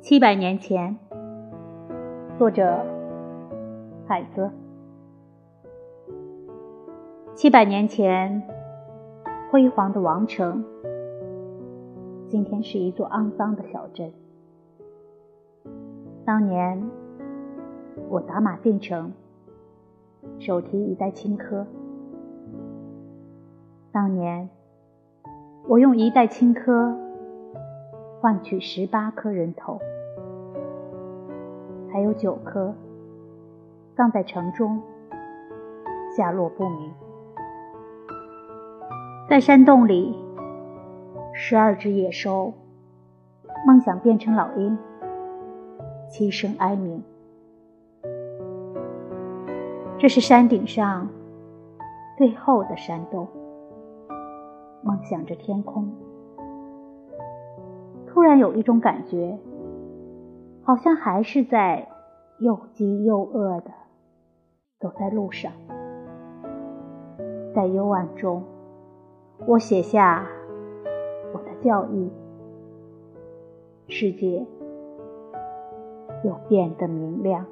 七百年前，作者海子。七百年前，辉煌的王城，今天是一座肮脏的小镇。当年，我打马进城，手提一袋青稞。当年，我用一袋青稞换取十八颗人头。还有九颗葬在城中，下落不明。在山洞里，十二只野兽梦想变成老鹰，齐声哀鸣。这是山顶上最后的山洞，梦想着天空。突然有一种感觉。好像还是在又饥又饿的走在路上，在幽暗中，我写下我的教义，世界又变得明亮。